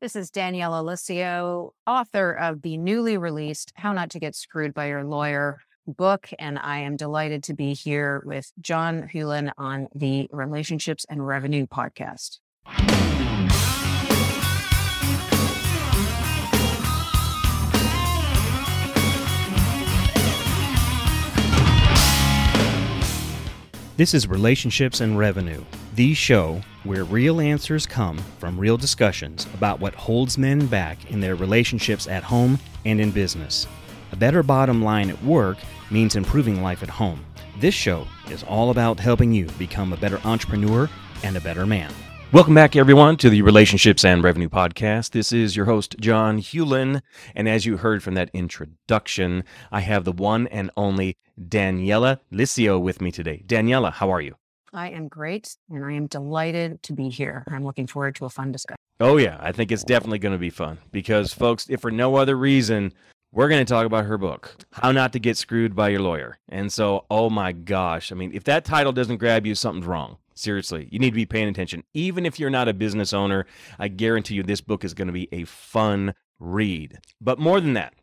This is Danielle Licio, author of the newly released How Not to Get Screwed by Your Lawyer book. And I am delighted to be here with John Hewlin on the Relationships and Revenue podcast. This is Relationships and Revenue, the show where real answers come from real discussions about what holds men back in their relationships at home and in business. A better bottom line at work means improving life at home. This show is all about helping you become a better entrepreneur and a better man. Welcome back, everyone, to the Relationships and Revenue Podcast. This is your host, John Hewlin. And as you heard from that introduction, I have the one and only Daniela Licio with me today. Daniela, how are you? I am great, and I am delighted to be here. I'm looking forward to a fun discussion. Oh, yeah, I think it's definitely going to be fun because, folks, if for no other reason, we're going to talk about her book, How Not to Get Screwed by Your Lawyer. And so, oh my gosh, I mean, if that title doesn't grab you, something's wrong. Seriously, you need to be paying attention. Even if you're not a business owner, I guarantee you this book is going to be a fun read. But more than that,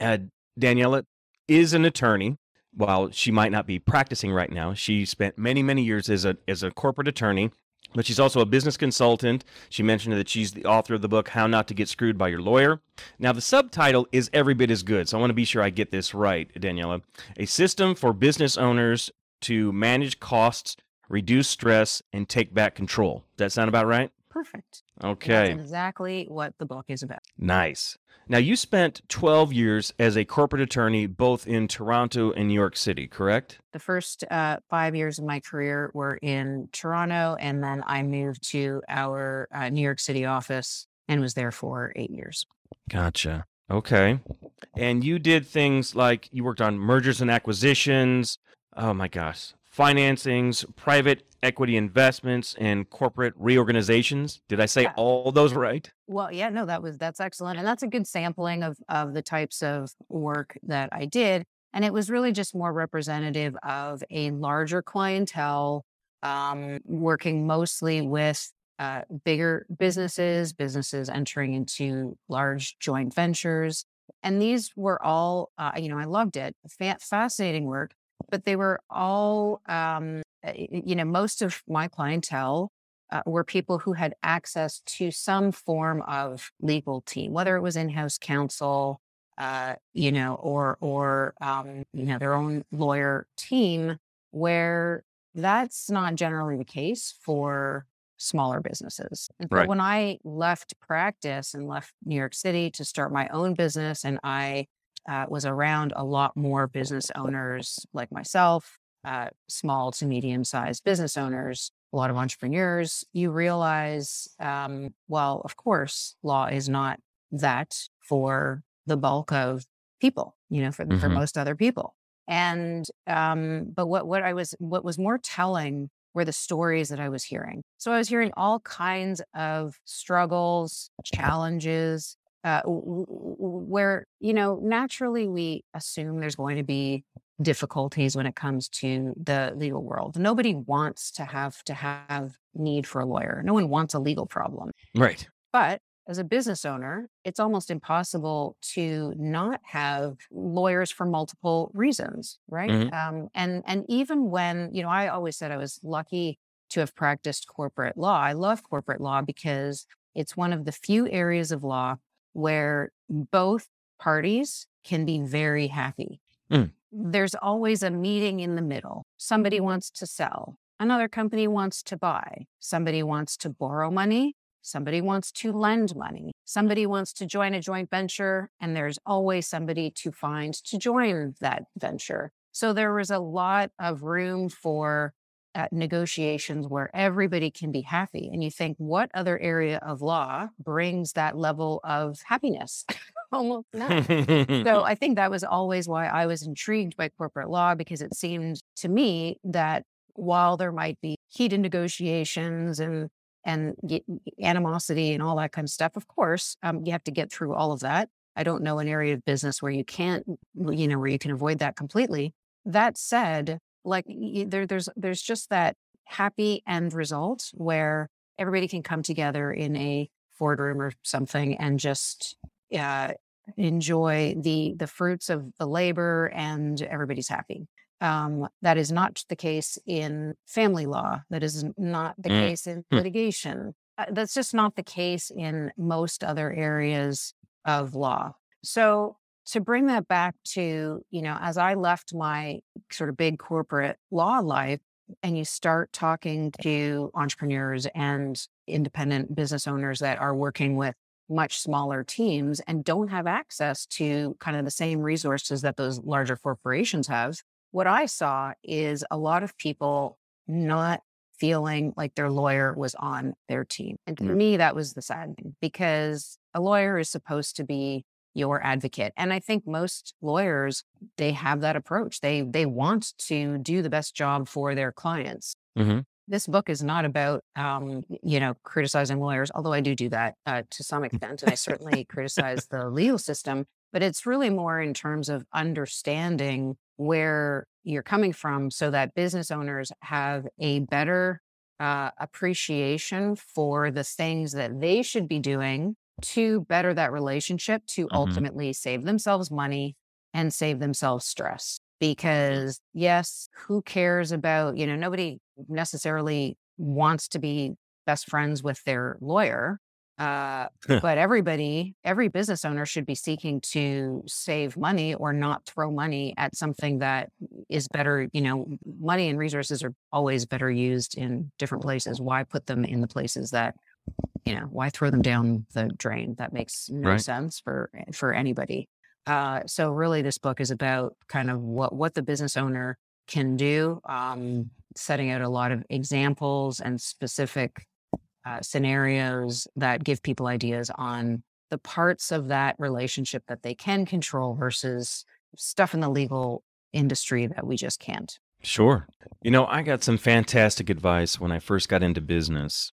uh, Daniela is an attorney. While she might not be practicing right now, she spent many, many years as a, as a corporate attorney but she's also a business consultant. She mentioned that she's the author of the book How Not to Get Screwed by Your Lawyer. Now, the subtitle is every bit as good, so I want to be sure I get this right, Daniela. A system for business owners to manage costs reduce stress, and take back control. Does that sound about right? Perfect. Okay. That's exactly what the book is about. Nice. Now, you spent 12 years as a corporate attorney both in Toronto and New York City, correct? The first uh, five years of my career were in Toronto, and then I moved to our uh, New York City office and was there for eight years. Gotcha. Okay. And you did things like you worked on mergers and acquisitions. Oh my gosh financings, private equity investments, and corporate reorganizations. Did I say yeah. all those right? Well, yeah, no, that was that's excellent, and that's a good sampling of of the types of work that I did, and it was really just more representative of a larger clientele, um, working mostly with uh, bigger businesses, businesses entering into large joint ventures. And these were all, uh, you know, I loved it. Fa- fascinating work but they were all, um, eh, you know, most of my clientele uh, were people who had access to some form of legal team, whether it was in-house counsel, uh, you know, or or um, you know their own lawyer team, where that's not generally the case for smaller businesses. And right. when I left practice and left New York City to start my own business, and I uh, was around a lot more business owners like myself, uh, small to medium sized business owners, a lot of entrepreneurs. You realize, um, well, of course, law is not that for the bulk of people, you know, for, mm-hmm. for most other people. And, um, but what, what I was, what was more telling were the stories that I was hearing. So I was hearing all kinds of struggles, challenges, uh, where you know naturally we assume there's going to be difficulties when it comes to the legal world. Nobody wants to have to have need for a lawyer. No one wants a legal problem. Right. But as a business owner, it's almost impossible to not have lawyers for multiple reasons, right? Mm-hmm. Um, and and even when you know, I always said I was lucky to have practiced corporate law. I love corporate law because it's one of the few areas of law where both parties can be very happy. Mm. There's always a meeting in the middle. Somebody wants to sell, another company wants to buy, somebody wants to borrow money, somebody wants to lend money, somebody wants to join a joint venture, and there's always somebody to find to join that venture. So there was a lot of room for at negotiations where everybody can be happy. And you think, what other area of law brings that level of happiness? Almost none. so I think that was always why I was intrigued by corporate law because it seemed to me that while there might be heated negotiations and and animosity and all that kind of stuff, of course, um, you have to get through all of that. I don't know an area of business where you can't, you know, where you can avoid that completely. That said, like there, there's there's just that happy end result where everybody can come together in a boardroom or something and just uh, enjoy the the fruits of the labor and everybody's happy. Um, that is not the case in family law. That is not the mm. case in hmm. litigation. Uh, that's just not the case in most other areas of law. So to bring that back to, you know, as I left my sort of big corporate law life and you start talking to entrepreneurs and independent business owners that are working with much smaller teams and don't have access to kind of the same resources that those larger corporations have. What I saw is a lot of people not feeling like their lawyer was on their team. And for mm. me, that was the sad thing because a lawyer is supposed to be your advocate. And I think most lawyers, they have that approach. They they want to do the best job for their clients. Mm-hmm. This book is not about, um, you know, criticizing lawyers, although I do do that uh, to some extent, and I certainly criticize the legal system. But it's really more in terms of understanding where you're coming from, so that business owners have a better uh, appreciation for the things that they should be doing to better that relationship to mm-hmm. ultimately save themselves money and save themselves stress. Because, yes, who cares about, you know, nobody necessarily wants to be best friends with their lawyer. Uh, but everybody, every business owner should be seeking to save money or not throw money at something that is better. You know, money and resources are always better used in different places. Why put them in the places that you know why throw them down the drain that makes no right. sense for eh, for anybody uh, so really this book is about kind of what what the business owner can do um, setting out a lot of examples and specific uh, scenarios that give people ideas on the parts of that relationship that they can control versus stuff in the legal industry that we just can't Sure. You know, I got some fantastic advice when I first got into business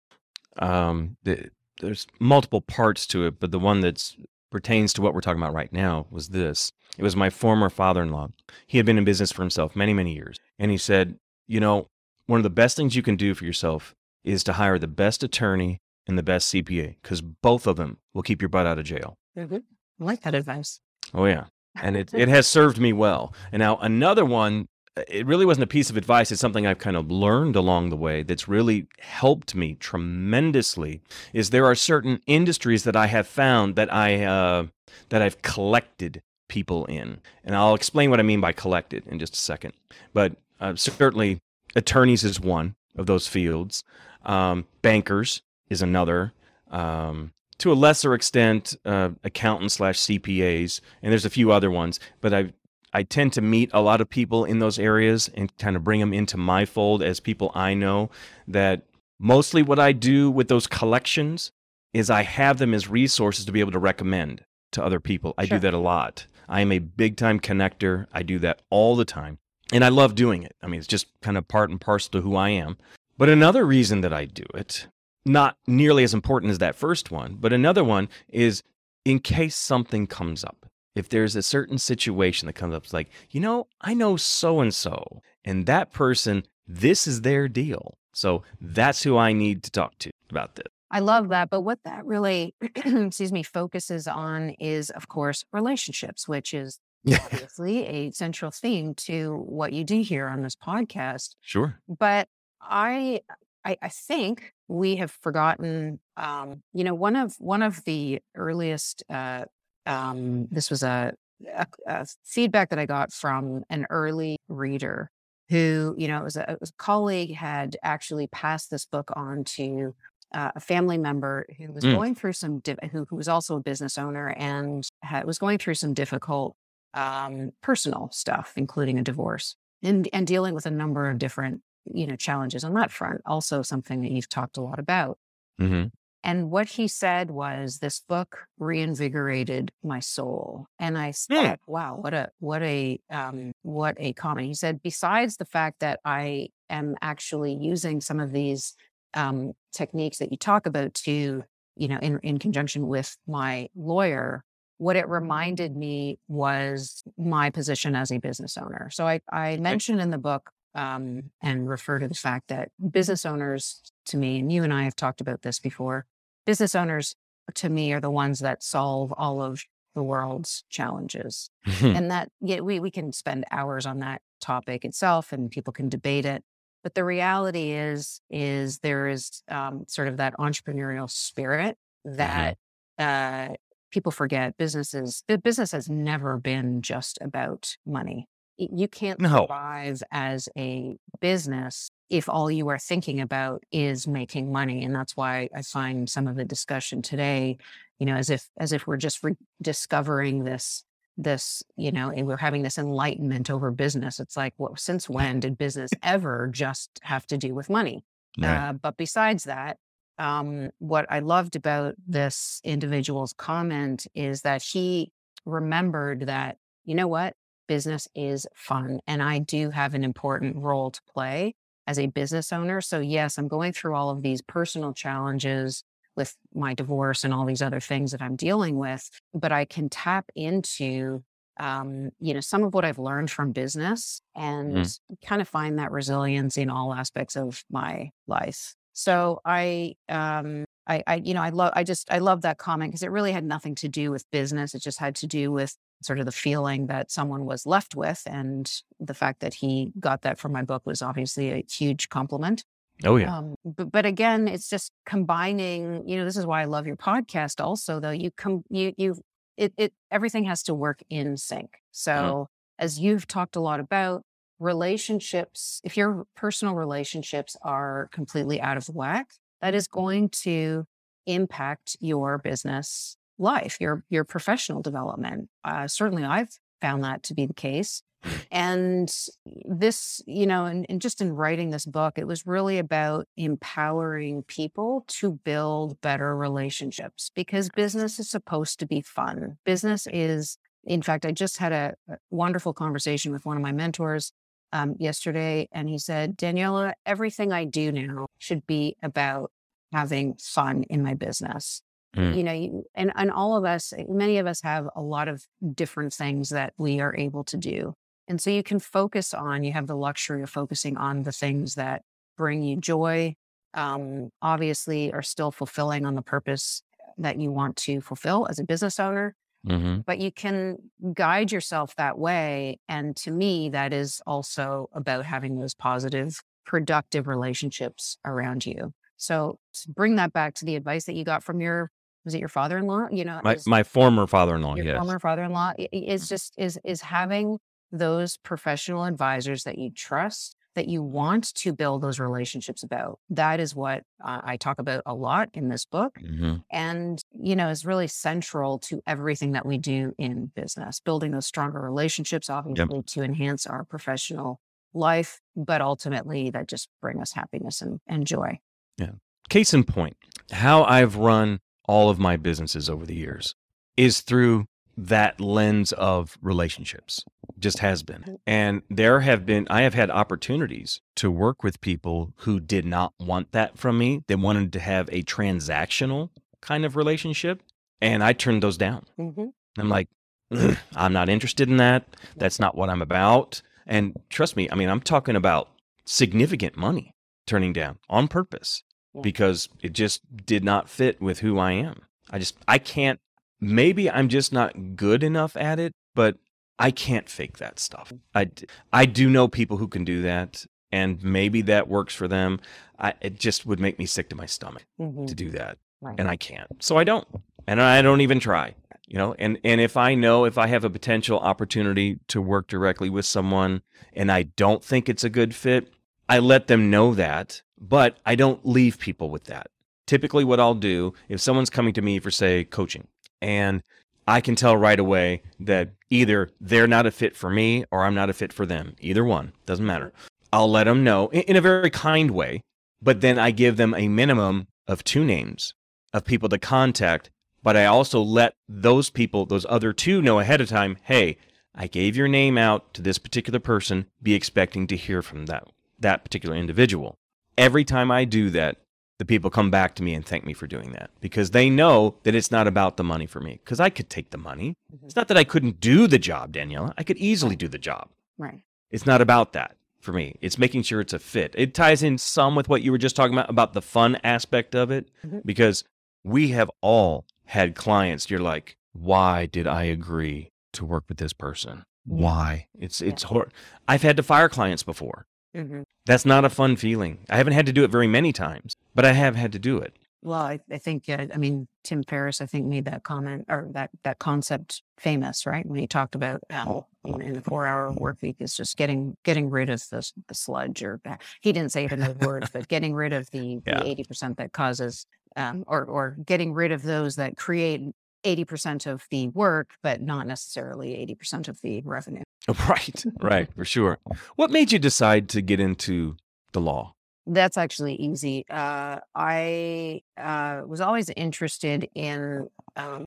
um, the, there's multiple parts to it, but the one that pertains to what we're talking about right now was this. It was my former father-in-law. He had been in business for himself many, many years, and he said, "You know, one of the best things you can do for yourself is to hire the best attorney and the best CPA, because both of them will keep your butt out of jail." Mm-hmm. I like that advice. Oh yeah, and it it has served me well. And now another one it really wasn't a piece of advice. It's something I've kind of learned along the way that's really helped me tremendously. Is there are certain industries that I have found that I uh, that I've collected people in, and I'll explain what I mean by collected in just a second. But uh, certainly, attorneys is one of those fields. Um, bankers is another. Um, to a lesser extent, uh, accountants slash CPAs, and there's a few other ones. But I've I tend to meet a lot of people in those areas and kind of bring them into my fold as people I know that mostly what I do with those collections is I have them as resources to be able to recommend to other people. I sure. do that a lot. I am a big time connector. I do that all the time. And I love doing it. I mean, it's just kind of part and parcel to who I am. But another reason that I do it, not nearly as important as that first one, but another one is in case something comes up if there's a certain situation that comes up, it's like, you know, I know so and so, and that person, this is their deal. So that's who I need to talk to about this. I love that. But what that really, excuse me, focuses on is, of course, relationships, which is obviously a central theme to what you do here on this podcast. Sure. But I, I, I think we have forgotten. Um, you know, one of one of the earliest uh, um, this was a, a, a, feedback that I got from an early reader who, you know, it was a, it was a colleague had actually passed this book on to uh, a family member who was mm. going through some, di- who, who was also a business owner and had, was going through some difficult um, personal stuff, including a divorce and, and dealing with a number of different, you know, challenges on that front. Also something that you've talked a lot about. Mm-hmm. And what he said was, "This book reinvigorated my soul." And I hmm. thought, "Wow, what a what a um, what a comment." He said, "Besides the fact that I am actually using some of these um, techniques that you talk about to, you know, in in conjunction with my lawyer, what it reminded me was my position as a business owner. So I, I mentioned in the book um, and refer to the fact that business owners, to me, and you and I have talked about this before, business owners to me are the ones that solve all of the world's challenges. and that yeah, we, we can spend hours on that topic itself and people can debate it. But the reality is, is there is um, sort of that entrepreneurial spirit Mm-hmm. that uh, people forget. Businesses, the business has never been just about money. You can't No. survive as a business if all you are thinking about is making money. And that's why I find some of the discussion today, you know, as if as if we're just rediscovering this this you know and we're having this enlightenment over business it's like well since when did business ever just have to do with money Right. uh, but besides that, um, what I loved about this individual's comment is that he remembered that, you know what, business is fun. And I do have an important role to play as a business owner. So, yes, I'm going through all of these personal challenges with my divorce and all these other things that I'm dealing with, but I can tap into um, you know, some of what I've learned from business and kind of find that resilience in all aspects of my life. So I, um, I, I, you know, I love, I just, I love that comment because it really had nothing to do with business. It just had to do with sort of the feeling that someone was left with. And the fact that he got that from my book was obviously a huge compliment. oh yeah. Um, but, but again, it's just combining, you know, this is why I love your podcast also, though. You come, you, you, it, it, everything has to work in sync. So as you've talked a lot about relationships, if your personal relationships are completely out of whack, that is going to impact your business life, your, your professional development. Uh, certainly I've found that to be the case. And this, you know, and, and just in writing this book, it was really about empowering people to build better relationships because business is supposed to be fun. Business is, in fact, I just had a, a wonderful conversation with one of my mentors um, yesterday, and he said, Daniela, everything I do now should be about having fun in my business Mm. you know and and all of us many of us have a lot of different things that we are able to do and so you can focus on you have the luxury of focusing on the things that bring you joy um, obviously are still fulfilling on the purpose that you want to fulfill as a business owner hmm but you can guide yourself that way and to me that is also about having those positive productive relationships around you so bring that back to the advice that you got from your was it your father-in-law you know My my former father-in-law. your Yes. former father-in-law is just is is having those professional advisors that you trust that you want to build those relationships about that is what uh, i talk about a lot in this book hmm and you know is really central to everything that we do in business building those stronger relationships obviously to enhance our professional life but ultimately that just bring us happiness and, and joy. Yeah. Case in point, how I've run all of my businesses over the years is through that lens of relationships. Just has been. And there have been, I have had opportunities to work with people who did not want that from me. They wanted to have a transactional kind of relationship. And I turned those down. mm-hmm. I'm like, I'm not interested in that. That's not what I'm about. And trust me, I mean, I'm talking about significant money turning down on purpose Yeah. because it just did not fit with who I am. I just, I can't, maybe I'm just not good enough at it, but I can't fake that stuff. I, I do know people who can do that. And maybe that works for them. I, it just would make me sick to my stomach Mm-hmm. to do that Right. and I can't. So I don't. And I don't even try. You know, and and if I know if I have a potential opportunity to work directly with someone and I don't think it's a good fit, I let them know that, but I don't leave people with that. Typically what I'll do if someone's coming to me for say coaching and I can tell right away that either they're not a fit for me or I'm not a fit for them. Either one, doesn't matter. I'll let them know in, a very kind way, but then I give them a minimum of two names of people to contact, but I also let those people, those other two, know ahead of time hey, I gave your name out to this particular person, be expecting to hear from that, that particular individual. Every time I do that, the people come back to me and thank me for doing that because they know that it's not about the money for me because I could take the money. It's not that I couldn't do the job, Daniela. I could easily do the job. right It's not about that for me. It's making sure it's a fit. It ties in some with what you were just talking about about the fun aspect of it Mhm. because we have all had clients, you're like, why did I agree to work with this person? Why? It's it's hor- I've had to fire clients before. Mhm. That's not a fun feeling. I haven't had to do it very many times, but I have had to do it. Well, I, I think, uh, I mean, Tim Ferriss, I think, made that comment or that that concept famous, right? When he talked about um, in, in the four-hour work week is just getting getting rid of the, the sludge, or he didn't say it in those words, but getting rid of the Yeah. the eighty percent that causes, um, or or getting rid of those that create eighty percent of the work, but not necessarily eighty percent of the revenue. Right, right, for sure. What made you decide to get into the law? That's actually easy. Uh, I uh, was always interested in um,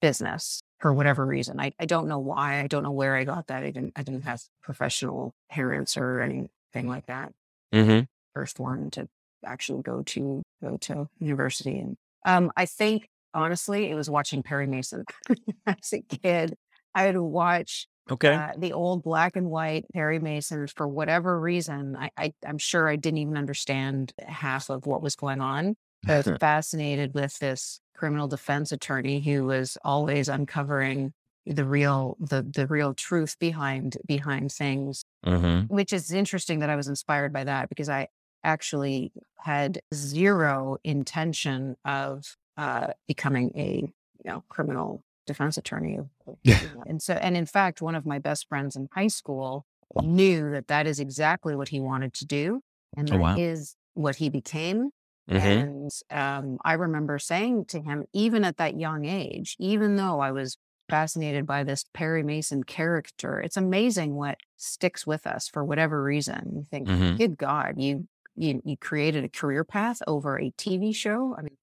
business for whatever reason. I, I don't know why. I don't know where I got that. I didn't. I didn't have professional parents or anything like that. Mm-hmm. First one to actually go to go to university, and um, I think honestly, it was watching Perry Mason as a kid. I would watch Okay. uh, the old black and white Perry Masons for whatever reason. I, I I'm sure I didn't even understand half of what was going on. I was fascinated with this criminal defense attorney who was always uncovering the real the the real truth behind behind things mm-hmm. which is interesting that I was inspired by that because I actually had zero intention of uh, becoming a you know criminal defense attorney. Yeah. And so, and in fact, one of my best friends in high school knew that that is exactly what he wanted to do, and Oh, wow. is what he became. Mm-hmm. And um, I remember saying to him, even at that young age, even though I was fascinated by this Perry Mason character, it's amazing what sticks with us for whatever reason. You think, Mhm. good God, you you you created a career path over a TV show. I mean,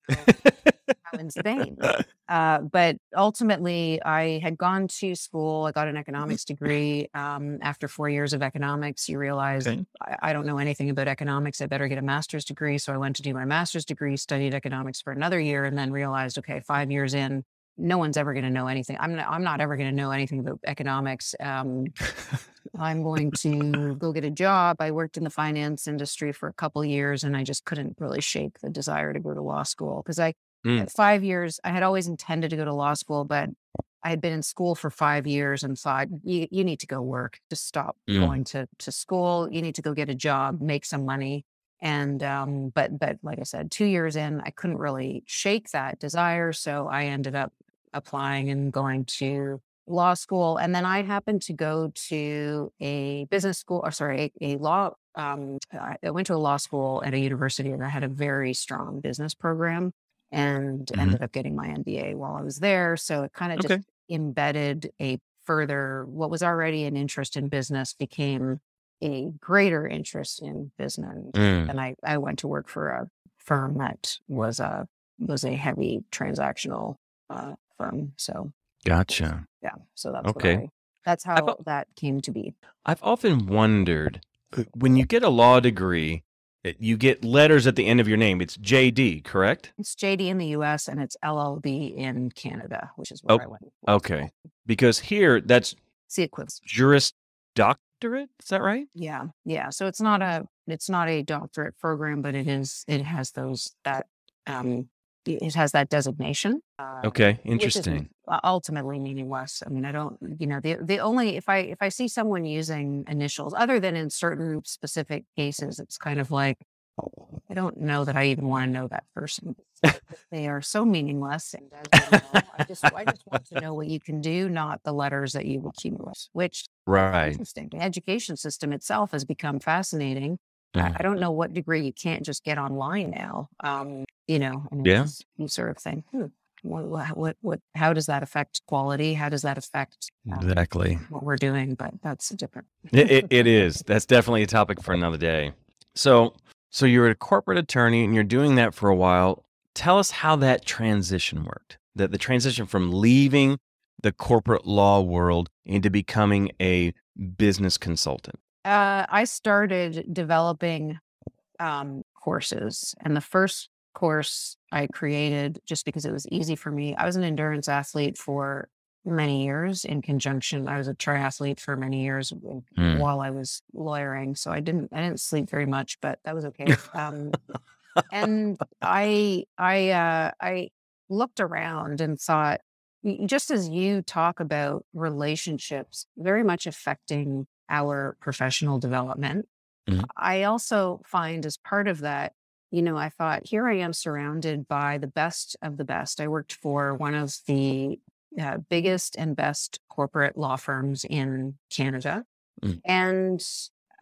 how, insane. Uh, but ultimately, I had gone to school. I got an economics degree. Um, after four years of economics, you realize Okay. I, I don't know anything about economics. I better get a master's degree. So I went to do my master's degree, studied economics for another year, and then realized, okay, five years in, no one's ever going to know anything. I'm not, I'm not ever going to know anything about economics. Um, I'm going to go get a job. I worked in the finance industry for a couple years, and I just couldn't really shake the desire to go to law school because I Mm. at five years, I had always intended to go to law school, but I had been in school for five years and thought, you, you need to go work. Just stop Mm. going to, to school. You need to go get a job, make some money. And, um, but, but like I said, two years in, I couldn't really shake that desire. So I ended up applying and going to law school. And then I happened to go to a business school, or sorry, a, a law. Um, I went to a law school at a university and I had a very strong business program and Mhm. ended up getting my MBA while I was there. So it kind of just embedded a further, what was already an interest in business became a greater interest in business. Mm. And I, I went to work for a firm that was a, was a heavy transactional uh, firm. So Gotcha. yeah, so that's Okay. I, that's how al- that came to be. I've often wondered uh, when you get a law degree, you get letters at the end of your name. It's JD, correct? It's JD in the U.S. and it's LLB in Canada, which is where Oh, I went. Okay. school. Because here, that's It's the equivalent. Juris Doctorate. Is that right? Yeah, yeah. So it's not a it's not a doctorate program, but it is it has those that um it has that designation. Uh, Okay. Interesting. ultimately meaningless. I mean, I don't, you know, the the only if I if I see someone using initials, other than in certain specific cases, it's kind of like I don't know that I even want to know that person. they are so meaningless, and as you know, I just I just want to know what you can do, not the letters that you accumulate. Which Right. interesting. The education system itself has become fascinating. I, Mhm. I don't know what degree you can't just get online now. Um, you know, and Yeah. sort of think, hmm, what, what, what, what, how does that affect quality? How does that affect um, Exactly. what we're doing? But that's a different. it, it, it is. That's definitely a topic for another day. So, so you're a corporate attorney and you're doing that for a while. Tell us how that transition worked. That the transition from leaving the corporate law world into becoming a business consultant. Uh, I started developing um, courses, and the first course I created just because it was easy for me. I was an endurance athlete for many years in conjunction. I was a triathlete for many years Mm. while I was lawyering, so I didn't I didn't sleep very much, but that was okay. Um, and I I uh, I looked around and thought, just as you talk about relationships very much affecting our professional development, mm-hmm. I also find as part of that, you know, I thought, here I am surrounded by the best of the best. I worked for one of the uh, biggest and best corporate law firms in Canada. Mm. And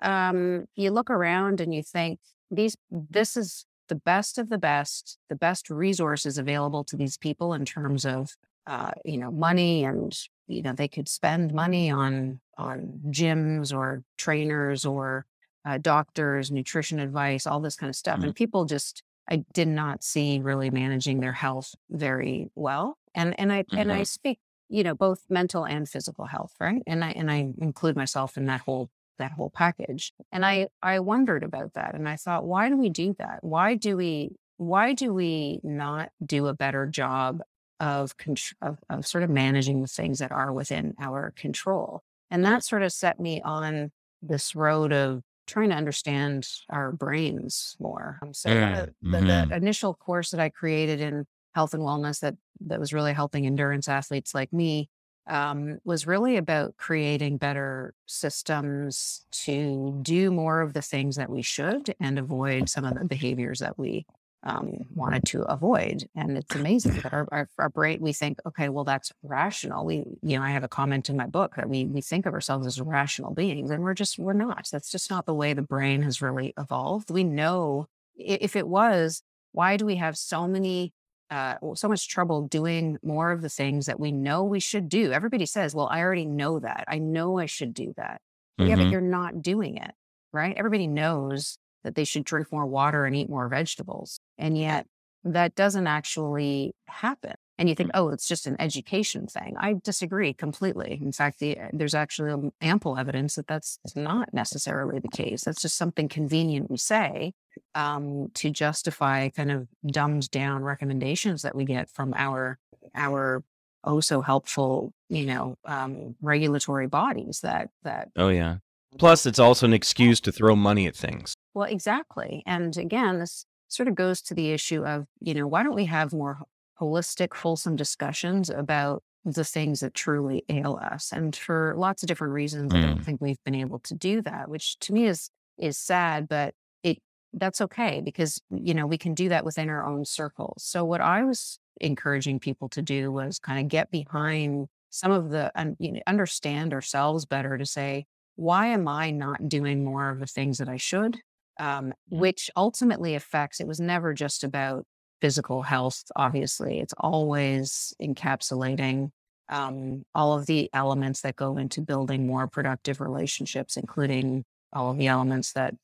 um, you look around and you think, these, this is the best of the best, the best resources available to these people in terms of, uh, you know, money and, you know, they could spend money on, on gyms or trainers or uh, doctors, nutrition advice, all this kind of stuff. Mm-hmm. And people just, I did not see really managing their health very well. And and I mm-hmm. and I mm-hmm. speak, you know, both mental and physical health, right? And I and I include myself in that whole that whole package. And I I wondered about that and I thought, why do we do that? Why do we why do we not do a better job of, of, of sort of managing the things that are within our control? And that sort of set me on this road of trying to understand our brains more. Um, so mm, the, the, mm-hmm. the, initial course that I created in health and wellness that that was really helping endurance athletes like me um, was really about creating better systems to do more of the things that we should and avoid some of the behaviors that we um, wanted to avoid. And it's amazing that our, our, our, brain, we think, okay, well, that's rational. We, you know, I have a comment in my book that we, we think of ourselves as rational beings and we're just, we're not. That's just not the way the brain has really evolved. We know if it was, why do we have so many uh, so much trouble doing more of the things that we know we should do. Everybody says, well, I already know that. I know I should do that. Mm-hmm. Yeah, but mm-hmm. you're not doing it, right? Everybody knows that they should drink more water and eat more vegetables. And yet that doesn't actually happen. And you think, mm. oh, it's just an education thing. I disagree completely. In fact, the, there's actually ample evidence that that's not necessarily the case. That's just something convenient we say um, to justify kind of dumbed down recommendations that we get from our our oh so helpful, you know, um, regulatory bodies that that. Oh yeah. Plus, it's also an excuse to throw money at things. Well, exactly. And again, this sort of goes to the issue of, you know, why don't we have more holistic, fulsome discussions about the things that truly ail us? And for lots of different reasons, mm. I don't mm. think we've been able to do that, which to me is is sad, but it that's okay because you know we can do that within our own circles. So what I was encouraging people to do was kind of get behind some of the you know understand ourselves better to say why am I not doing more of the things that I should? Um, which ultimately affects, it was never just about physical health, obviously. It's always encapsulating um, all of the elements that go into building more productive relationships, including all of the elements that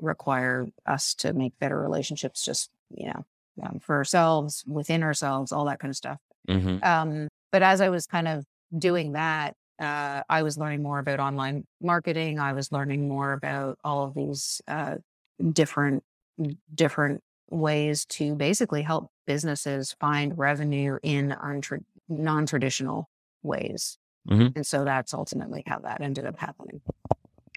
require us to make better relationships, just, you know, um, for ourselves, within ourselves, all that kind of stuff. Mm-hmm. Um, but as I was kind of doing that, uh, I was learning more about online marketing. I was learning more about all of these uh, different different ways to basically help businesses find revenue in untra- non-traditional ways. Mm-hmm. And so that's ultimately how that ended up happening.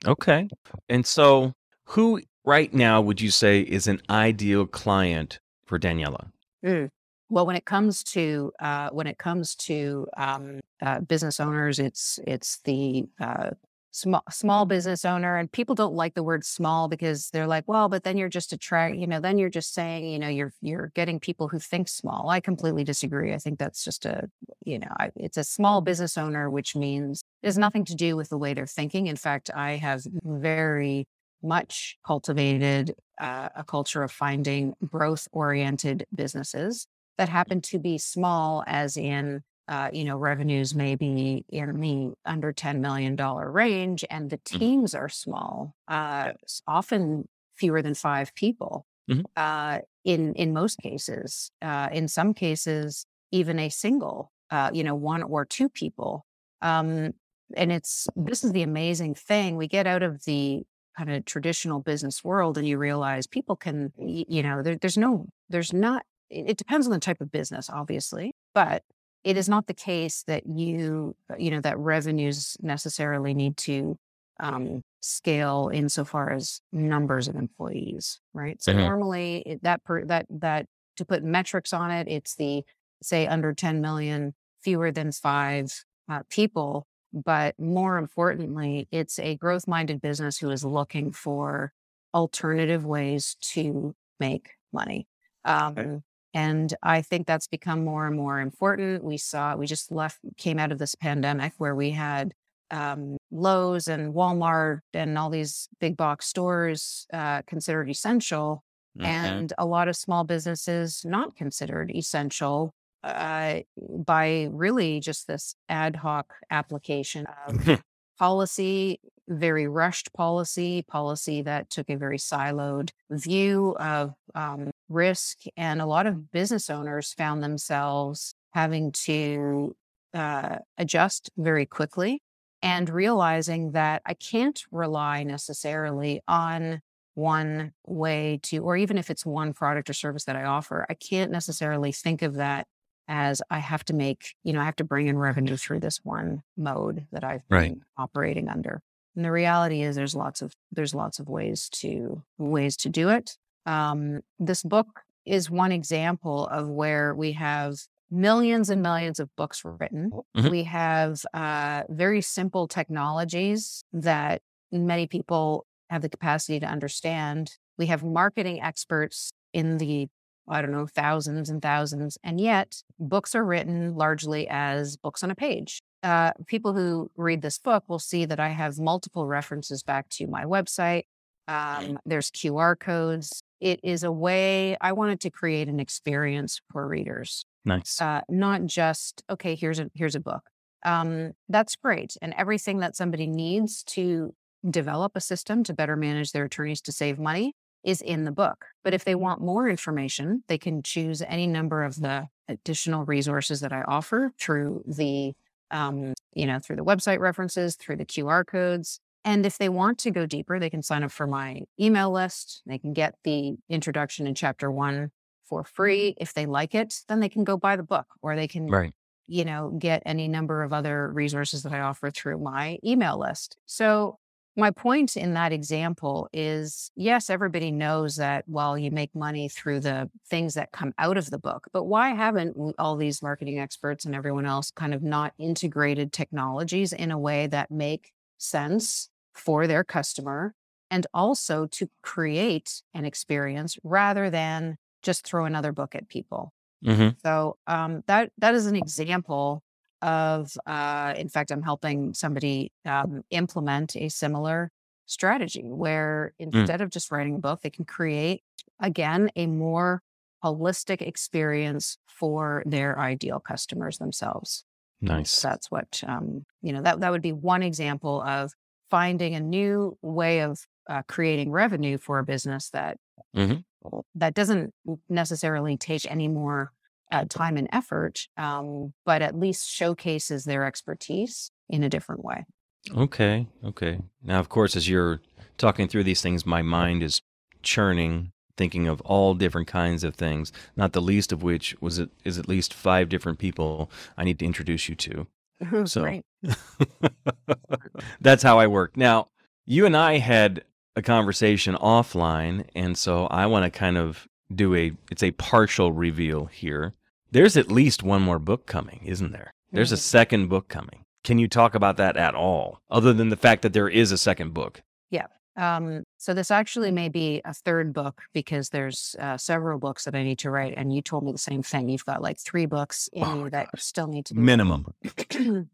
Okay. And so who right now would you say is an ideal client for Daniela? Mm. Well, when it comes to uh, when it comes to um, uh, business owners, it's it's the uh, small small business owner, and people don't like the word small because they're like, well, but then you're just attract, you know, then you're just saying, you know, you're you're getting people who think small. I completely disagree. I think that's just a, you know, I, it's a small business owner, which means has nothing to do with the way they're thinking. In fact, I have very much cultivated uh, a culture of finding growth oriented businesses that happen to be small, as in, uh, you know, revenues may be in the under $10 million range, and the mm-hmm. teams are small, uh, often fewer than five people. Mm-hmm. Uh, in in most cases, uh, in some cases, even a single, uh, you know, one or two people. Um, and it's this is the amazing thing. We get out of the kind of traditional business world, and you realize people can, you know, there, there's no, there's not it depends on the type of business, obviously, but it is not the case that you, uh, you know, that revenues necessarily need to um, scale insofar as numbers of employees, right? So mm-hmm. normally it, that per, that that to put metrics on it, it's the say under 10 million, fewer than five uh, people. But more importantly, it's a growth minded business who is looking for alternative ways to make money. Um, and I think that's become more and more important. We saw, we just left, came out of this pandemic where we had um, Lowe's and Walmart and all these big box stores uh, considered essential, okay. and a lot of small businesses not considered essential uh, by really just this ad hoc application of policy, very rushed policy, policy that took a very siloed view of um, risk. And a lot of business owners found themselves having to uh, adjust very quickly and realizing that I can't rely necessarily on one way to, or even if it's one product or service that I offer, I can't necessarily think of that as I have to make, you know, I have to bring in revenue through this one mode that I've been right. operating under. And the reality is there's lots of there's lots of ways to ways to do it. Um, this book is one example of where we have millions and millions of books written. Mm-hmm. We have uh, very simple technologies that many people have the capacity to understand. We have marketing experts in the I don't know, thousands and thousands. And yet, books are written largely as books on a page. Uh, people who read this book will see that I have multiple references back to my website. Um, there's QR codes. It is a way I wanted to create an experience for readers. Nice. Uh, not just okay. Here's a here's a book. Um, that's great, and everything that somebody needs to develop a system to better manage their attorneys to save money is in the book. But if they want more information, they can choose any number of the additional resources that I offer through the, um, you know, through the website references, through the QR codes. And if they want to go deeper, they can sign up for my email list. They can get the introduction in chapter one for free. Mm-hmm. If they like it, then they can go buy the book or they can, right. you know, get any number of other resources that I offer through my email list. So my point in that example is yes, everybody knows that, well, you make money through the things that come out of the book, but why haven't all these marketing experts and everyone else kind of not integrated technologies in a way that make sense for their customer and also to create an experience rather than just throw another book at people? Mm-hmm. So um, that that is an example of, uh, in fact, I'm helping somebody um, implement a similar strategy where mm. instead mm. of just writing a book, they can create, again, a more holistic experience for their ideal customers themselves. Nice. So that's what, um, you know, that, that would be one example of finding a new way of uh, creating revenue for a business that mm-hmm. that doesn't necessarily take any more uh, time and effort, um, but at least showcases their expertise in a different way. Okay. Okay. Now, of course, as you're talking through these things, my mind is churning, thinking of all different kinds of things, not the least of which was it is at least five different people I need to introduce you to. So that's how I work. Now, you and I had a conversation offline, and so I want to kind of do a it's a partial reveal here. There's at least one more book coming, isn't there? There's a mm-hmm. second book coming. Can you talk about that at all, other than the fact that there is a second book? Yeah. Um, so this actually may be a third book because there's uh, several books that I need to write, and you told me the same thing. You've got like three books in oh, you that gosh. still need to be minimum.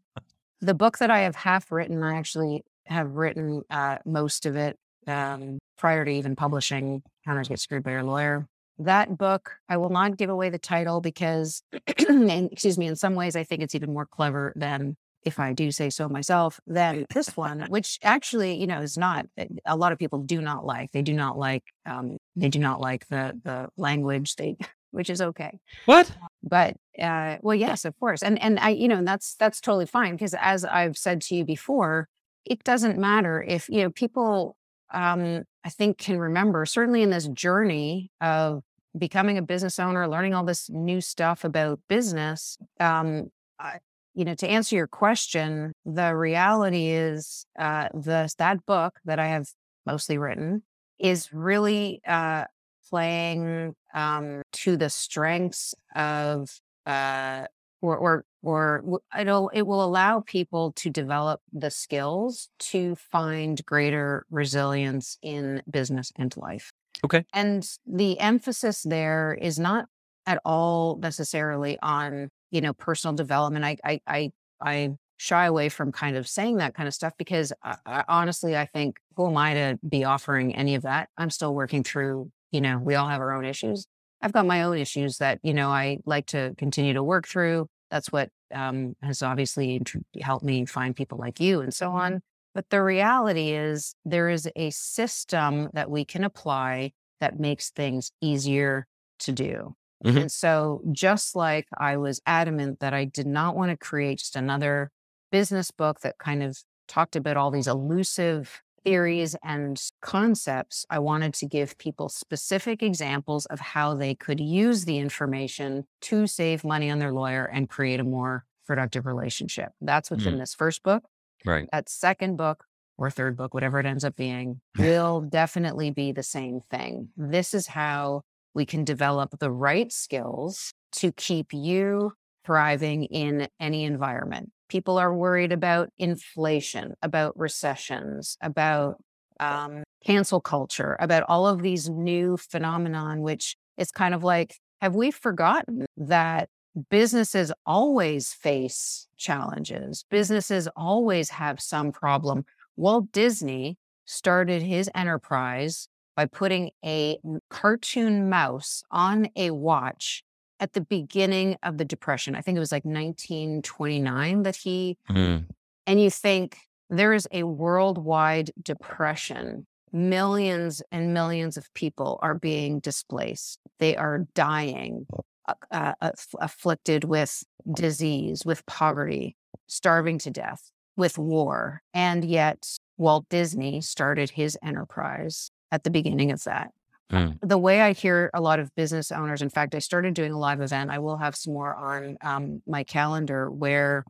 the book that I have half written, I actually have written uh, most of it um, prior to even publishing Counters Get Screwed by Your Lawyer." that book, I will not give away the title because, and, excuse me, in some ways, I think it's even more clever than if I do say so myself, than this one, which actually, you know, is not eh, a lot of people do not like. They do not like, um, they do not like the the language. They, which is okay. What? But uh, well, yes, of course, and and I, you know, that's that's totally fine because as I've said to you before, it doesn't matter if you know people. Um, I think can remember certainly in this journey of becoming a business owner, learning all this new stuff about business, um, I, you know, to answer your question, the reality is uh, the that book that I have mostly written is really uh, playing um, to the strengths of uh, or or or it'll it will allow people to develop the skills to find greater resilience in business and life. Okay. And the emphasis there is not at all necessarily on, you know, personal development. I I I, I shy away from kind of saying that kind of stuff because I, I, honestly, I think who am I to be offering any of that? I'm still working through, you know, we all have our own issues. I've got my own issues that, you know, I like to continue to work through. That's what um, has obviously helped me find people like you and so on. But the reality is, there is a system that we can apply that makes things easier to do. Mm-hmm. And so, just like I was adamant that I did not want to create just another business book that kind of talked about all these elusive theories and concepts, I wanted to give people specific examples of how they could use the information to save money on their lawyer and create a more productive relationship. That's what's mm-hmm. in this first book. Right. That second book or third book, whatever it ends up being, will definitely be the same thing. This is how we can develop the right skills to keep you thriving in any environment. People are worried about inflation, about recessions, about um, cancel culture, about all of these new phenomenon, which is kind of like, have we forgotten that businesses always face challenges? Businesses always have some problem. Walt Disney started his enterprise by putting a cartoon mouse on a watch at the beginning of the depression. I think it was like 1929 that he mm. and you think there is a worldwide depression. Millions and millions of people are being displaced. They are dying, uh, uh, afflicted with disease, with poverty, starving to death, with war. And yet, Walt Disney started his enterprise at the beginning of that. Mm. The way I hear a lot of business owners, in fact, I started doing a live event. I will have some more on um, my calendar where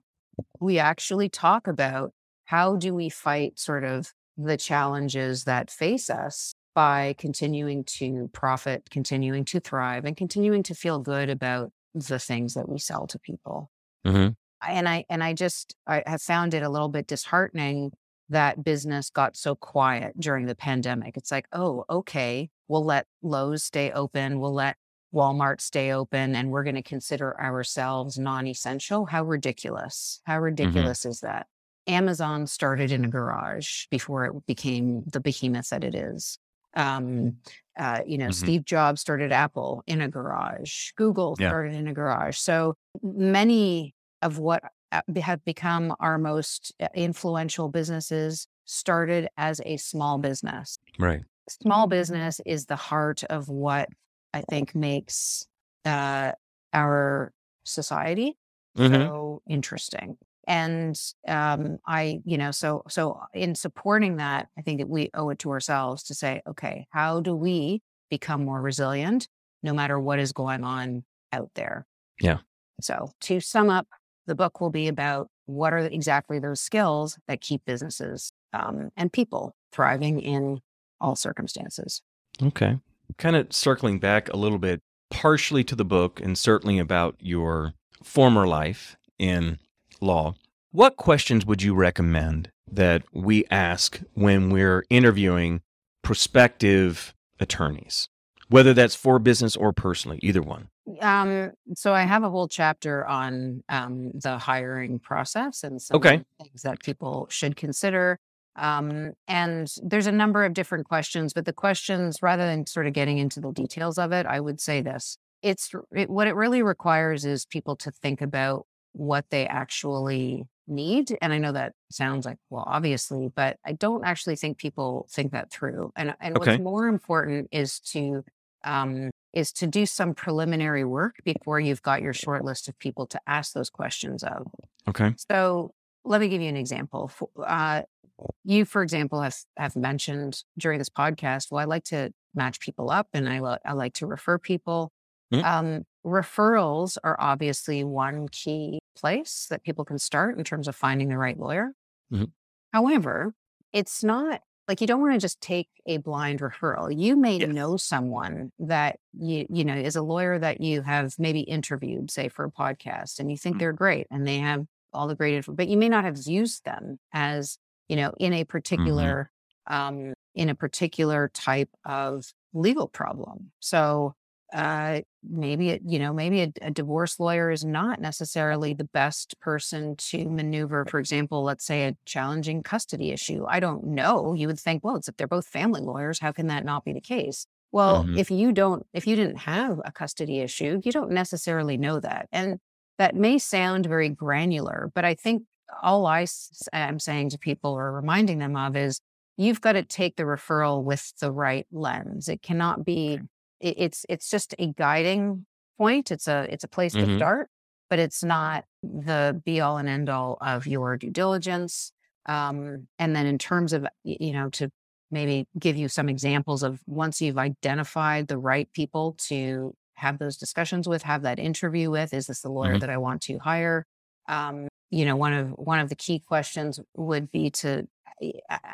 we actually talk about how do we fight sort of the challenges that face us by continuing to profit, continuing to thrive, and continuing to feel good about the things that we sell to people. Mm-hmm. And I and I just I have found it a little bit disheartening that business got so quiet during the pandemic. It's like, oh, okay, we'll let Lowe's stay open, we'll let Walmart stay open, and we're going to consider ourselves non essential. How ridiculous. How mm-hmm. ridiculous mm-hmm. is that? Amazon started in a garage before it became the behemoth that it is. Um, uh, you know, mm-hmm. Steve Jobs started Apple in a garage. Google yeah. started in a garage. So many of what have become our most uh, influential businesses started as a small business. Right. Small business is the heart of what I think makes uh, our society mm-hmm. so interesting and um, i you know so so in supporting that i think that we owe it to ourselves to say okay how do we become more resilient no matter what is going on out there yeah so to sum up the book will be about what are exactly those skills that keep businesses um, and people thriving in all circumstances okay kind of circling back a little bit partially to the book and certainly about your former life in law, what questions would you recommend that we ask when we're interviewing prospective attorneys, whether that's for business or personally, either one? Um, so I have a whole chapter on um, the hiring process and some okay. things that people should consider. Um, and there's a number of different questions, but the questions, rather than sort of getting into the details of it, I would say this: it's it, what it really requires is people to think about what they actually need. And I know that sounds like, well, obviously, but I don't actually think people think that through. And, and okay. what's more important is to, um, is to do some preliminary work before you've got your short list of people to ask those questions of. Okay. So let me give you an example. Uh, you, for example, have, have mentioned during this podcast, well, I like to match people up and I, lo- I like to refer people. Mm-hmm. Um, referrals are obviously one key place that people can start in terms of finding the right lawyer. Mm-hmm. However, it's not like you don't want to just take a blind referral. You may yes. know someone that you you know is a lawyer that you have maybe interviewed, say for a podcast, and you think mm-hmm. they're great and they have all the great info, but you may not have used them as you know in a mm-hmm. particular mm-hmm. um, in a particular type of legal problem. So uh, maybe it, you know, maybe a, a, divorce lawyer is not necessarily the best person to maneuver. For example, let's say a challenging custody issue. I don't know. You would think, well, it's if they're both family lawyers, how can that not be the case? Well, mm-hmm. if you don't, if you didn't have a custody issue, you don't necessarily know that. And that may sound very granular, but I think all I am saying to people or reminding them of is you've got to take the referral with the right lens. It cannot be it's it's just a guiding point. It's a it's a place mm-hmm. to start, but it's not the be all and end all of your due diligence. Um, and then in terms of you know to maybe give you some examples of once you've identified the right people to have those discussions with, have that interview with, is this the lawyer mm-hmm. that I want to hire? Um, you know, one of one of the key questions would be to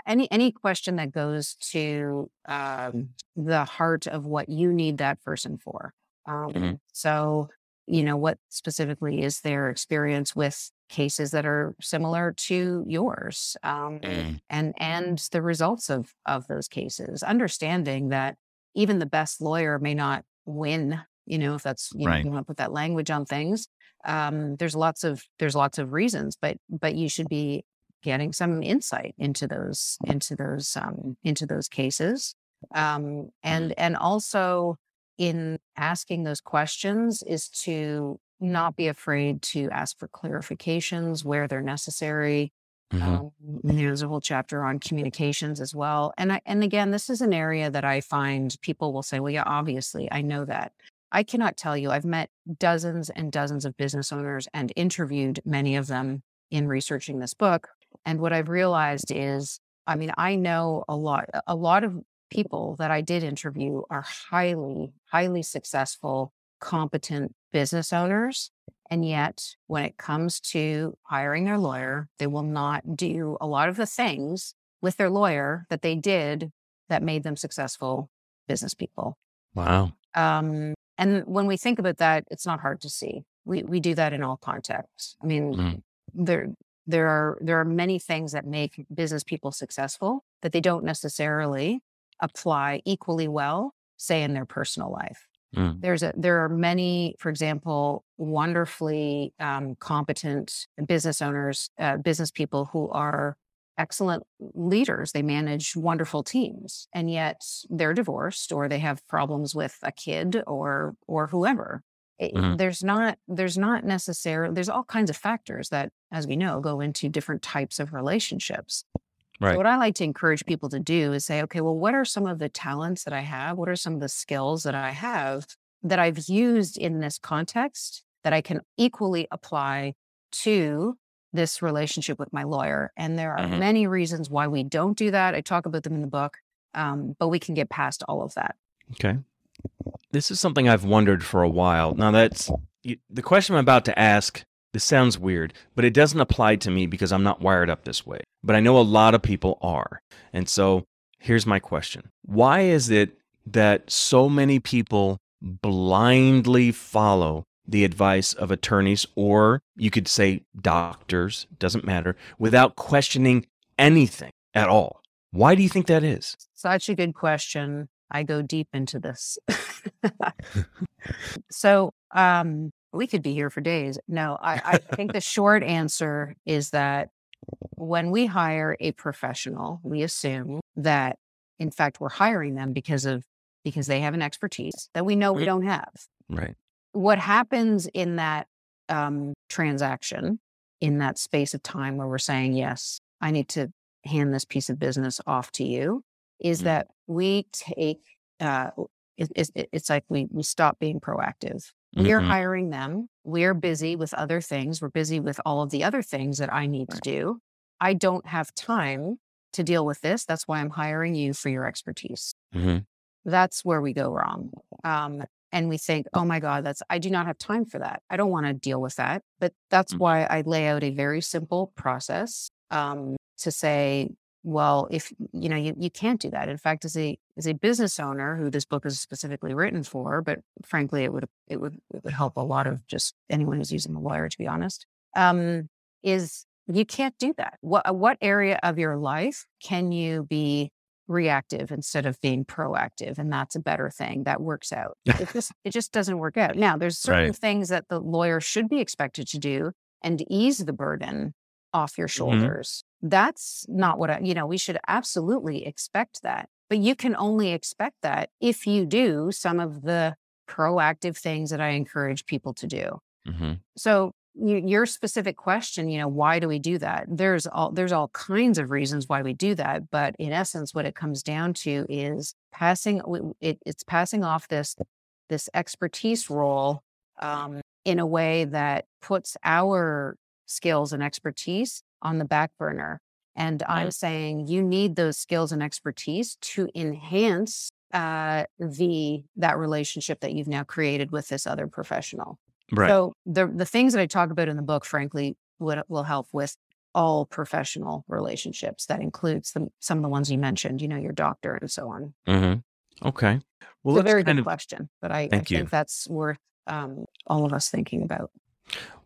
any any question that goes to um, the heart of what you need that person for. Um, mm-hmm. So, you know, what specifically is their experience with cases that are similar to yours, um, mm. and and the results of of those cases. Understanding that even the best lawyer may not win. You know, if that's you, right. know, you want to put that language on things. Um, there's lots of there's lots of reasons, but but you should be getting some insight into those into those um, into those cases. Um, and and also in asking those questions is to not be afraid to ask for clarifications where they're necessary. Mm-hmm. um, there's a whole chapter on communications as well. And I, and again this is an area that i find people will say well yeah obviously i know that. I cannot tell you. I've met dozens and dozens of business owners and interviewed many of them in researching this book and what I've realized is, I mean, I know a lot, a lot of people that I did interview are highly, highly successful, competent business owners. And yet, when it comes to hiring their lawyer, they will not do a lot of the things with their lawyer that they did that made them successful business people. Wow. Um, and when we think about that, it's not hard to see. We we do that in all contexts. I mean, mm. there there are there are many things that make business people successful that they don't necessarily apply equally well say in their personal life. Mm. there's a there are many for example wonderfully um, competent business owners uh, business people who are excellent leaders. They manage wonderful teams and yet they're divorced or they have problems with a kid or or whoever mm-hmm. there's not there's not necessarily there's all kinds of factors that as we know go into different types of relationships. Right. so what i like to encourage people to do is say okay well what are some of the talents that i have? What are some of the skills that i have that i've used in this context that i can equally apply to this relationship with my lawyer? And there are mm-hmm. many reasons why we don't do that. I talk about them in the book um, but we can get past all of that. Okay this is something I've wondered for a while. Now, that's the question I'm about to ask. This sounds weird, but it doesn't apply to me because I'm not wired up this way. But I know a lot of people are. And so here's my question Why is it that so many people blindly follow the advice of attorneys, or you could say doctors, doesn't matter, without questioning anything at all? Why do you think that is? Such a good question. I go deep into this. so um, we could be here for days. No, I, I think the short answer is that when we hire a professional, we assume that in fact we're hiring them because of because they have an expertise that we know we don't have. Right. What happens in that um, transaction, in that space of time where we're saying, yes, I need to hand this piece of business off to you, is mm-hmm. that we take uh, it, it, it's like we we stop being proactive. We're mm-hmm. hiring them. We're busy with other things. We're busy with all of the other things that I need to do. I don't have time to deal with this. That's why I'm hiring you for your expertise. Mm-hmm. That's where we go wrong. Um, and we think, oh my God, that's, I do not have time for that. I don't want to deal with that. But that's mm-hmm. why I lay out a very simple process um, to say, well, if you know, you, you can't do that. In fact, as a as a business owner who this book is specifically written for, but frankly, it would it would it would help a lot of just anyone who's using a lawyer, to be honest. Um, is you can't do that. What what area of your life can you be reactive instead of being proactive and that's a better thing that works out it just it just doesn't work out now there's certain Right. things that the lawyer should be expected to do and ease the burden off your shoulders that's not what I, you know we should absolutely expect that but you can only expect that if you do some of the proactive things that i encourage people to do hmm so you, your specific question, you know, why do we do that? There's all there's all kinds of reasons why we do that, but in essence, what it comes down to is passing. It, it's passing off this this expertise role um, in a way that puts our skills and expertise on the back burner. And I'm saying you need those skills and expertise to enhance uh, the that relationship that you've now created with this other professional. Right. So the the things that I talk about in the book, frankly, would will help with all professional relationships. That includes the, some of the ones you mentioned, you know, your doctor and so on. hmm Okay. Well, it's a very good of question, but I, I think that's worth um, all of us thinking about.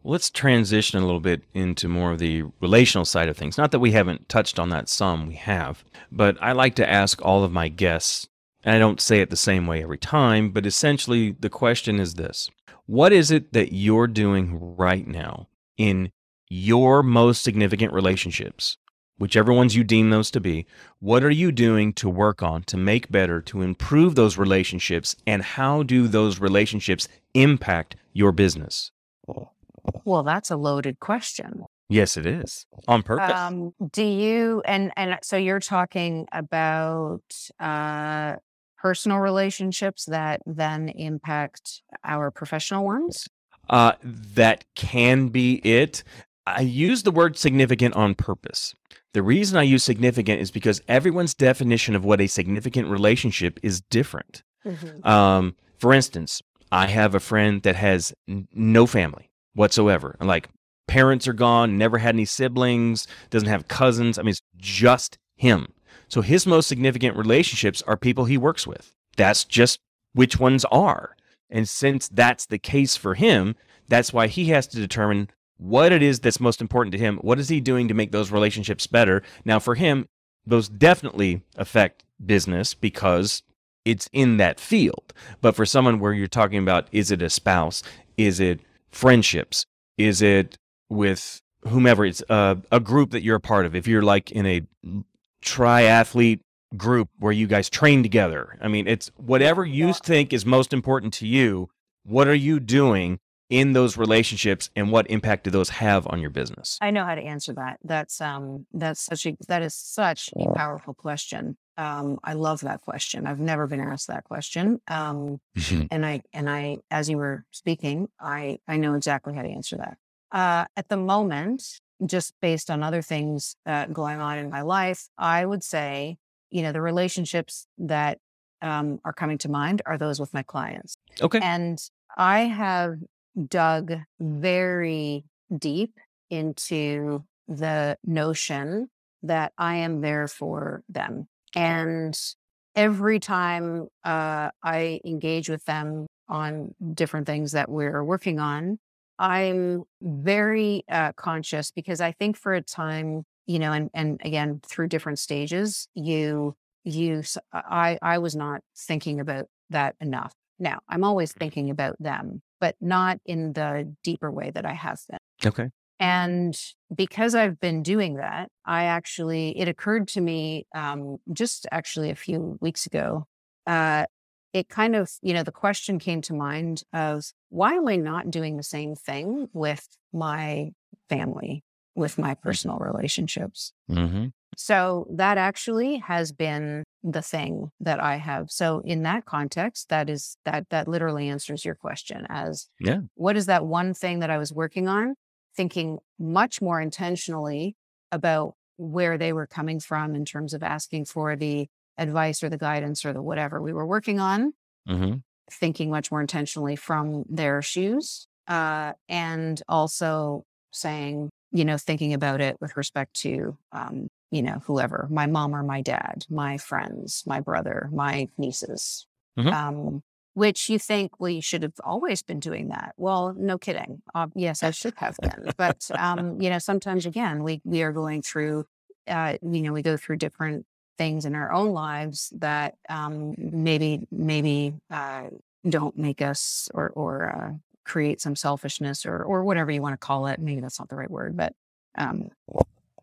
Let's transition a little bit into more of the relational side of things. Not that we haven't touched on that some, we have. But I like to ask all of my guests, and I don't say it the same way every time, but essentially the question is this What is it that you're doing right now in your most significant relationships? Whichever ones you deem those to be, what are you doing to work on, to make better, to improve those relationships, and how do those relationships impact your business? Well, that's a loaded question. Yes, it is on purpose. Um, do you and and so you're talking about uh, personal relationships that then impact our professional ones? uh, that can be it. I use the word significant on purpose. The reason I use significant is because everyone's definition of what a significant relationship is different. Um, for instance, I have a friend that has n- no family whatsoever. Like parents are gone, never had any siblings, doesn't have cousins. I mean, it's just him. So his most significant relationships are people he works with. That's just which ones are. And since that's the case for him, that's why he has to determine what it is that's most important to him. What is he doing to make those relationships better? Now, for him, those definitely affect business because it's in that field. But for someone where you're talking about, is it a spouse? Is it friendships? Is it with whomever? It's a, a group that you're a part of. If you're like in a triathlete group where you guys train together, I mean, it's whatever you Yeah. think is most important to you. What are you doing in those relationships and what impact do those have on your business? I know how to answer that. That's um that's such a that is such a powerful question. Um I love that question. I've never been asked that question. Um and I and I as you were speaking, I I know exactly how to answer that. Uh at the moment, just based on other things uh, going on in my life, I would say, you know, the relationships that um, are coming to mind are those with my clients. okay. And I have dug very deep into the notion that I am there for them. And every time uh, I engage with them on different things that we're working on, I'm very uh, conscious because I think for a time, you know, and and again through different stages, you you I I was not thinking about that enough. Now I'm always thinking about them, but not in the deeper way that I have been. Okay. And because I've been doing that, I actually, it occurred to me um, just actually a few weeks ago. Uh, it kind of, you know, the question came to mind of why am I not doing the same thing with my family, with my personal relationships? Mm-hmm. So that actually has been the thing that I have. So in that context, that is that that literally answers your question as Yeah. what is that one thing that I was working on, thinking much more intentionally about where they were coming from in terms of asking for the advice or the guidance or the whatever we were working on, Mm-hmm. thinking much more intentionally from their shoes. Uh, and also saying, you know, thinking about it with respect to, um, you know, whoever, my mom or my dad, my friends, my brother, my nieces, Mhm. um, which you think, well, you should have always been doing that. Well, no kidding. Uh, yes, I should have been. But, um, you know, sometimes again, we, we are going through, uh, you know, we go through different things in our own lives that um, maybe, maybe uh, don't make us or, or uh, create some selfishness or, or whatever you want to call it. Maybe that's not the right word, but um,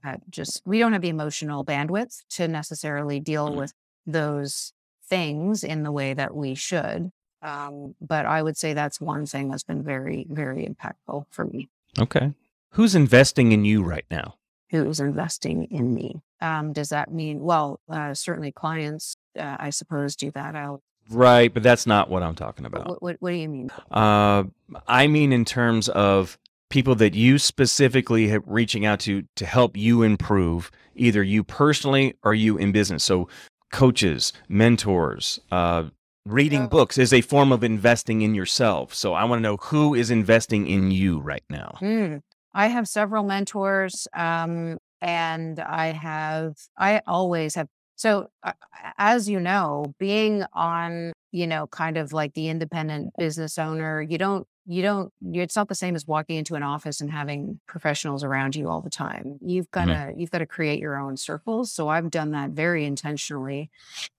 uh, just we don't have the emotional bandwidth to necessarily deal Mhm. with those things in the way that we should. Um, but I would say that's one thing that's been very, very impactful for me. Okay. Who's investing in you right now? Who's investing in me? Um, does that mean? Well, uh, certainly clients, uh, I suppose, do that. I'll, Right, but that's not what I'm talking about. what, what, what do you mean? Uh, I mean, in terms of people that you specifically have reaching out to to help you improve, either you personally or you in business. So, coaches, mentors, uh, reading books is a form of investing in yourself. So, I want to know who is investing in you right now. Hmm. I have several mentors, um, and I have, I always have. So, uh, as you know, being on, you know, kind of like the independent business owner, you don't, you don't, it's not the same as walking into an office and having professionals around you all the time. You've got to, you've got to create your own circles. So, I've done that very intentionally,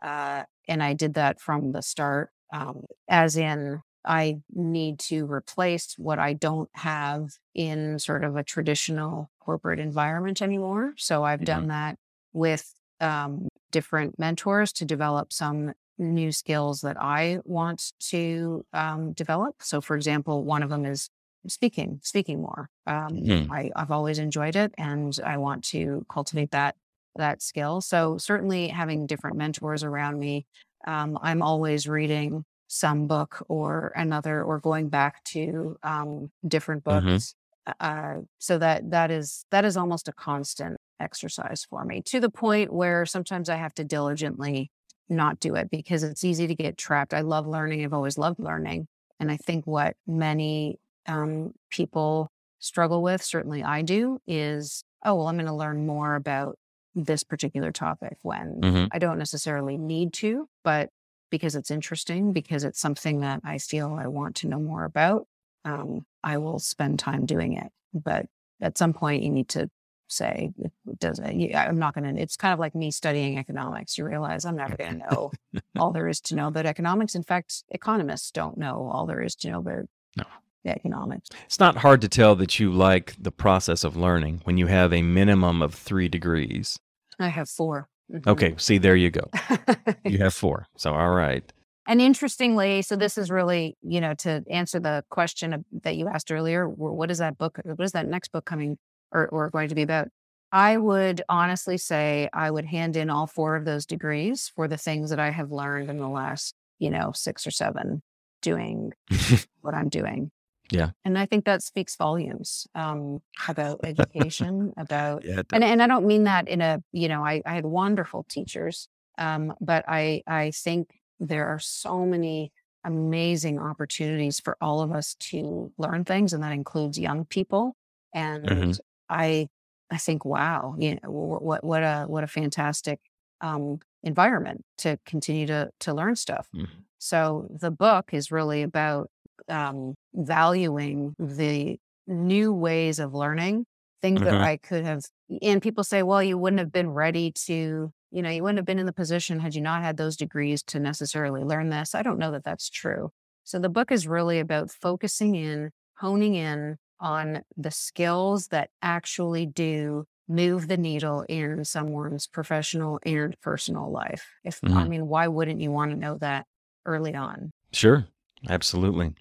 uh, and I did that from the start, um, as in I need to replace what I don't have in sort of a traditional corporate environment anymore. So I've done that with um, different mentors to develop some new skills that I want to um, develop. So, for example, one of them is speaking, speaking more. Um, Mhm. I, I've always enjoyed it, and I want to cultivate that that skill. So, certainly having different mentors around me. Um, I'm always reading some book or another or going back to um, different Mhm. books uh, so that that is that is almost a constant exercise for me to the point where sometimes i have to diligently not do it because it's easy to get trapped i love learning i've always loved learning and i think what many um, people struggle with certainly i do is oh well i'm going to learn more about this particular topic when Mhm. I don't necessarily need to, but because it's interesting, because it's something that I feel I want to know more about, um, I will spend time doing it. But at some point, you need to say, it does it? yeah, I'm not going to, it's kind of like me studying economics. You realize I'm never going to know all there is to know about economics. In fact, economists don't know all there is to know about No. economics. It's not hard to tell that you like the process of learning when you have a minimum of three degrees. I have 4 Mhm. Okay, see, there you go. You have four. So, all right. And interestingly, so this is really, you know, to answer the question that you asked earlier, what is that book? What is that next book coming or, or going to be about? I would honestly say I would hand in all four of those degrees for the things that I have learned in the last, you know, six or seven doing what I'm doing. Yeah. And I think that speaks volumes um, about education, about yeah. and and I don't mean that in a you know I I had wonderful teachers, um, but I I think there are so many amazing opportunities for all of us to learn things, and that includes young people. And Mhm. I I think wow, you know what what a what a fantastic um, environment to continue to to learn stuff. Mhm. So the book is really about um, valuing the new ways of learning, things that Mhm. I could have. And people say, well, you wouldn't have been ready to, you know, you wouldn't have been in the position had you not had those degrees to necessarily learn this. I don't know that that's true. So the book is really about focusing in, honing in on the skills that actually do move the needle in someone's professional and personal life. If I Mhm. mean, why wouldn't you want to know that early on? Sure. Absolutely.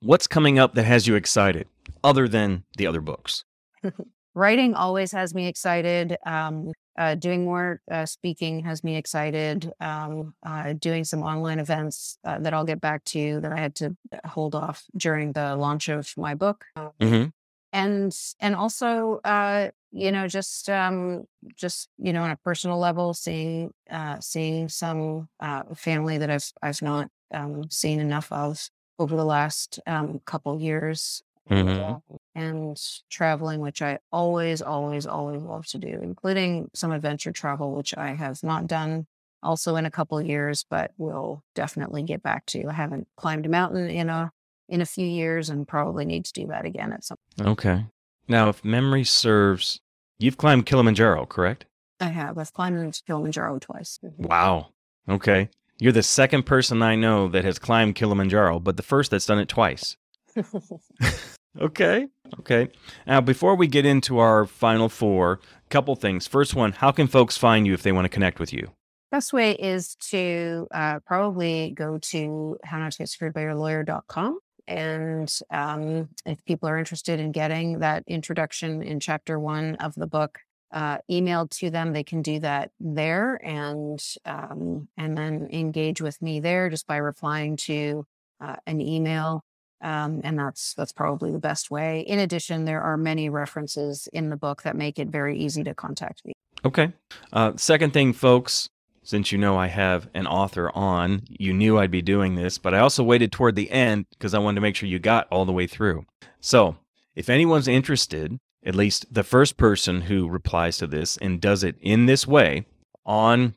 What's coming up that has you excited other than the other books? Writing always has me excited. Um, uh, doing more uh, speaking has me excited. Um, uh, doing some online events uh, that I'll get back to that I had to hold off during the launch of my book. Um, Mm-hmm. and and also uh you know just um just you know on a personal level seeing uh seeing some uh family that i've i've not um seen enough of over the last um couple years Mhm. And, traveling, which I always, always, always love to do, including some adventure travel, which I have not done also in a couple of years, but will definitely get back to. I haven't climbed a mountain in a in a few years and probably need to do that again at some point. Okay. Now, if memory serves, you've climbed Kilimanjaro, correct? I have. I've climbed Kilimanjaro twice. Mm-hmm. Wow. Okay. You're the second person I know that has climbed Kilimanjaro, but the first that's done it twice. okay. Okay. Now, before we get into our final four, couple things. First one, how can folks find you if they want to connect with you? Best way is to uh, probably go to how not to get screwed by your lawyer.com. And um, if people are interested in getting that introduction in chapter one of the book, uh, emailed to them, they can do that there, and um, and then engage with me there just by replying to uh, an email. Um, and that's that's probably the best way. In addition, there are many references in the book that make it very easy to contact me. Okay. Uh, second thing, folks, since you know I have an author on, you knew I'd be doing this, but I also waited toward the end because I wanted to make sure you got all the way through. So, if anyone's interested, at least the first person who replies to this and does it in this way on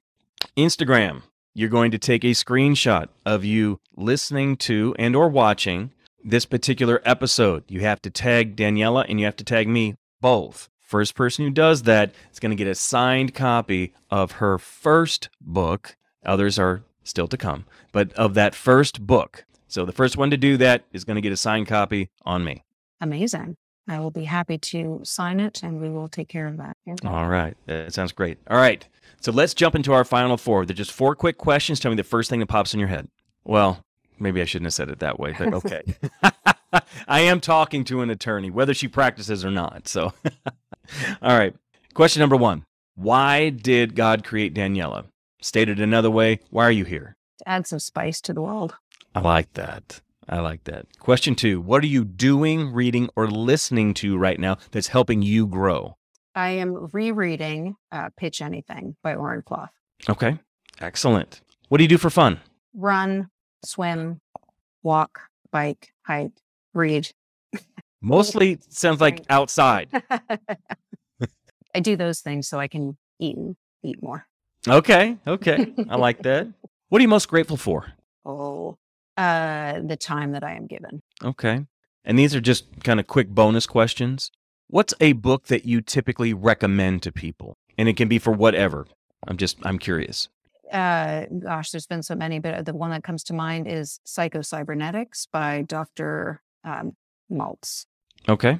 Instagram, you're going to take a screenshot of you listening to and or watching this particular episode. You have to tag Daniela and you have to tag me both. First person who does that is going to get a signed copy of her first book. Others are still to come, but of that first book. So the first one to do that is going to get a signed copy on me. Amazing. I will be happy to sign it and we will take care of that. All right. That sounds great. All right. So let's jump into our final four. They're just four quick questions. Tell me the first thing that pops in your head. Well, maybe I shouldn't have said it that way, but okay. I am talking to an attorney, whether she practices or not. So, all right. Question number one Why did God create Daniela? Stated another way, why are you here? To add some spice to the world. I like that. I like that. Question two What are you doing, reading, or listening to right now that's helping you grow? I am rereading uh, Pitch Anything by Oren Klaff. Okay. Excellent. What do you do for fun? Run, swim, walk, bike, hike, read. Mostly sounds like outside. I do those things so I can eat and eat more. Okay. Okay. I like that. What are you most grateful for? Oh, uh, the time that I am given. Okay. And these are just kind of quick bonus questions. What's a book that you typically recommend to people? And it can be for whatever. I'm just, I'm curious. Uh, gosh, there's been so many, but the one that comes to mind is Psychocybernetics by Dr. Um, Maltz. Okay.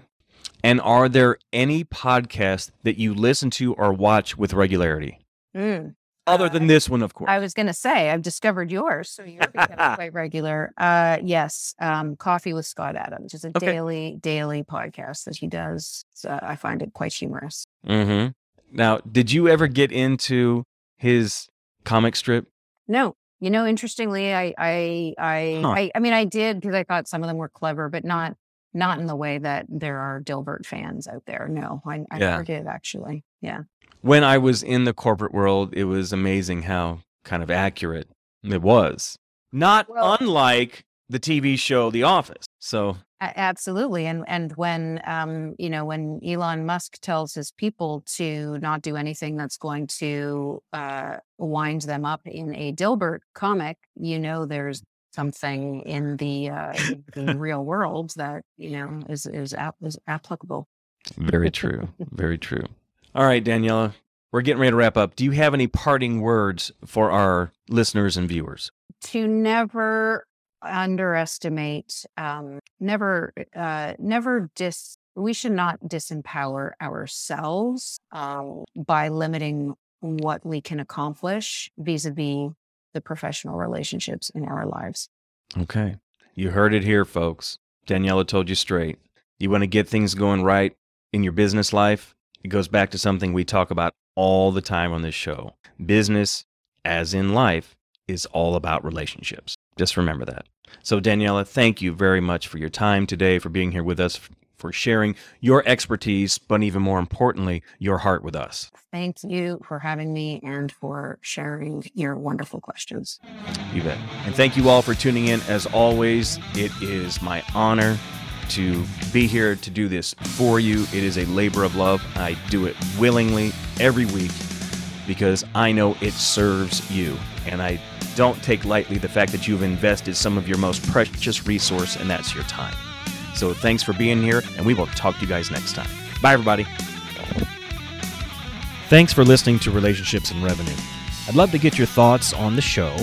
And are there any podcasts that you listen to or watch with regularity? Mm. Other than this one, of course. I was going to say, I've discovered yours, so you're becoming quite regular. Uh, yes, um, Coffee with Scott Adams, is a Okay. daily, daily podcast that he does. So I find it quite humorous. Mm-hmm. Now, did you ever get into his comic strip? No, you know, interestingly, I, I, I, Huh. I, I mean, I did because I thought some of them were clever, but not, not in the way that there are Dilbert fans out there. No, I, I Yeah. never did actually. Yeah. When I was in the corporate world, it was amazing how kind of accurate it was. Not Well- unlike the TV show The Office. So, Absolutely, and and when um you know when Elon Musk tells his people to not do anything that's going to uh wind them up in a Dilbert comic, you know there's something in the uh in the real world that you know is is, ap- is applicable. very true. very true. All right, Daniela, we're getting ready to wrap up. Do you have any parting words for our listeners and viewers? To never underestimate, um, never uh, never dis. We should not disempower ourselves um, by limiting what we can accomplish vis-a-vis the professional relationships in our lives. Okay. You heard it here, folks. Daniela told you straight. You want to get things going right in your business life? It goes back to something we talk about all the time on this show. Business, as in life, is all about relationships. Just remember that. So, Daniela, thank you very much for your time today, for being here with us, for sharing your expertise, but even more importantly, your heart with us. Thank you for having me and for sharing your wonderful questions. You bet. And thank you all for tuning in. As always, it is my honor to be here to do this for you. It is a labor of love. I do it willingly every week because I know it serves you. And I don't take lightly the fact that you've invested some of your most precious resource, and that's your time. So thanks for being here, and we will talk to you guys next time. Bye, everybody. Thanks for listening to Relationships and Revenue. I'd love to get your thoughts on the show.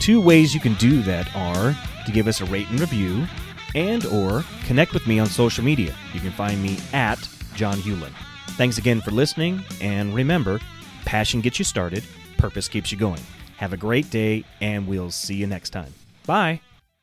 Two ways you can do that are to give us a rate and review and or connect with me on social media. You can find me at John Hewlin. Thanks again for listening and remember, passion gets you started, purpose keeps you going. Have a great day and we'll see you next time. Bye.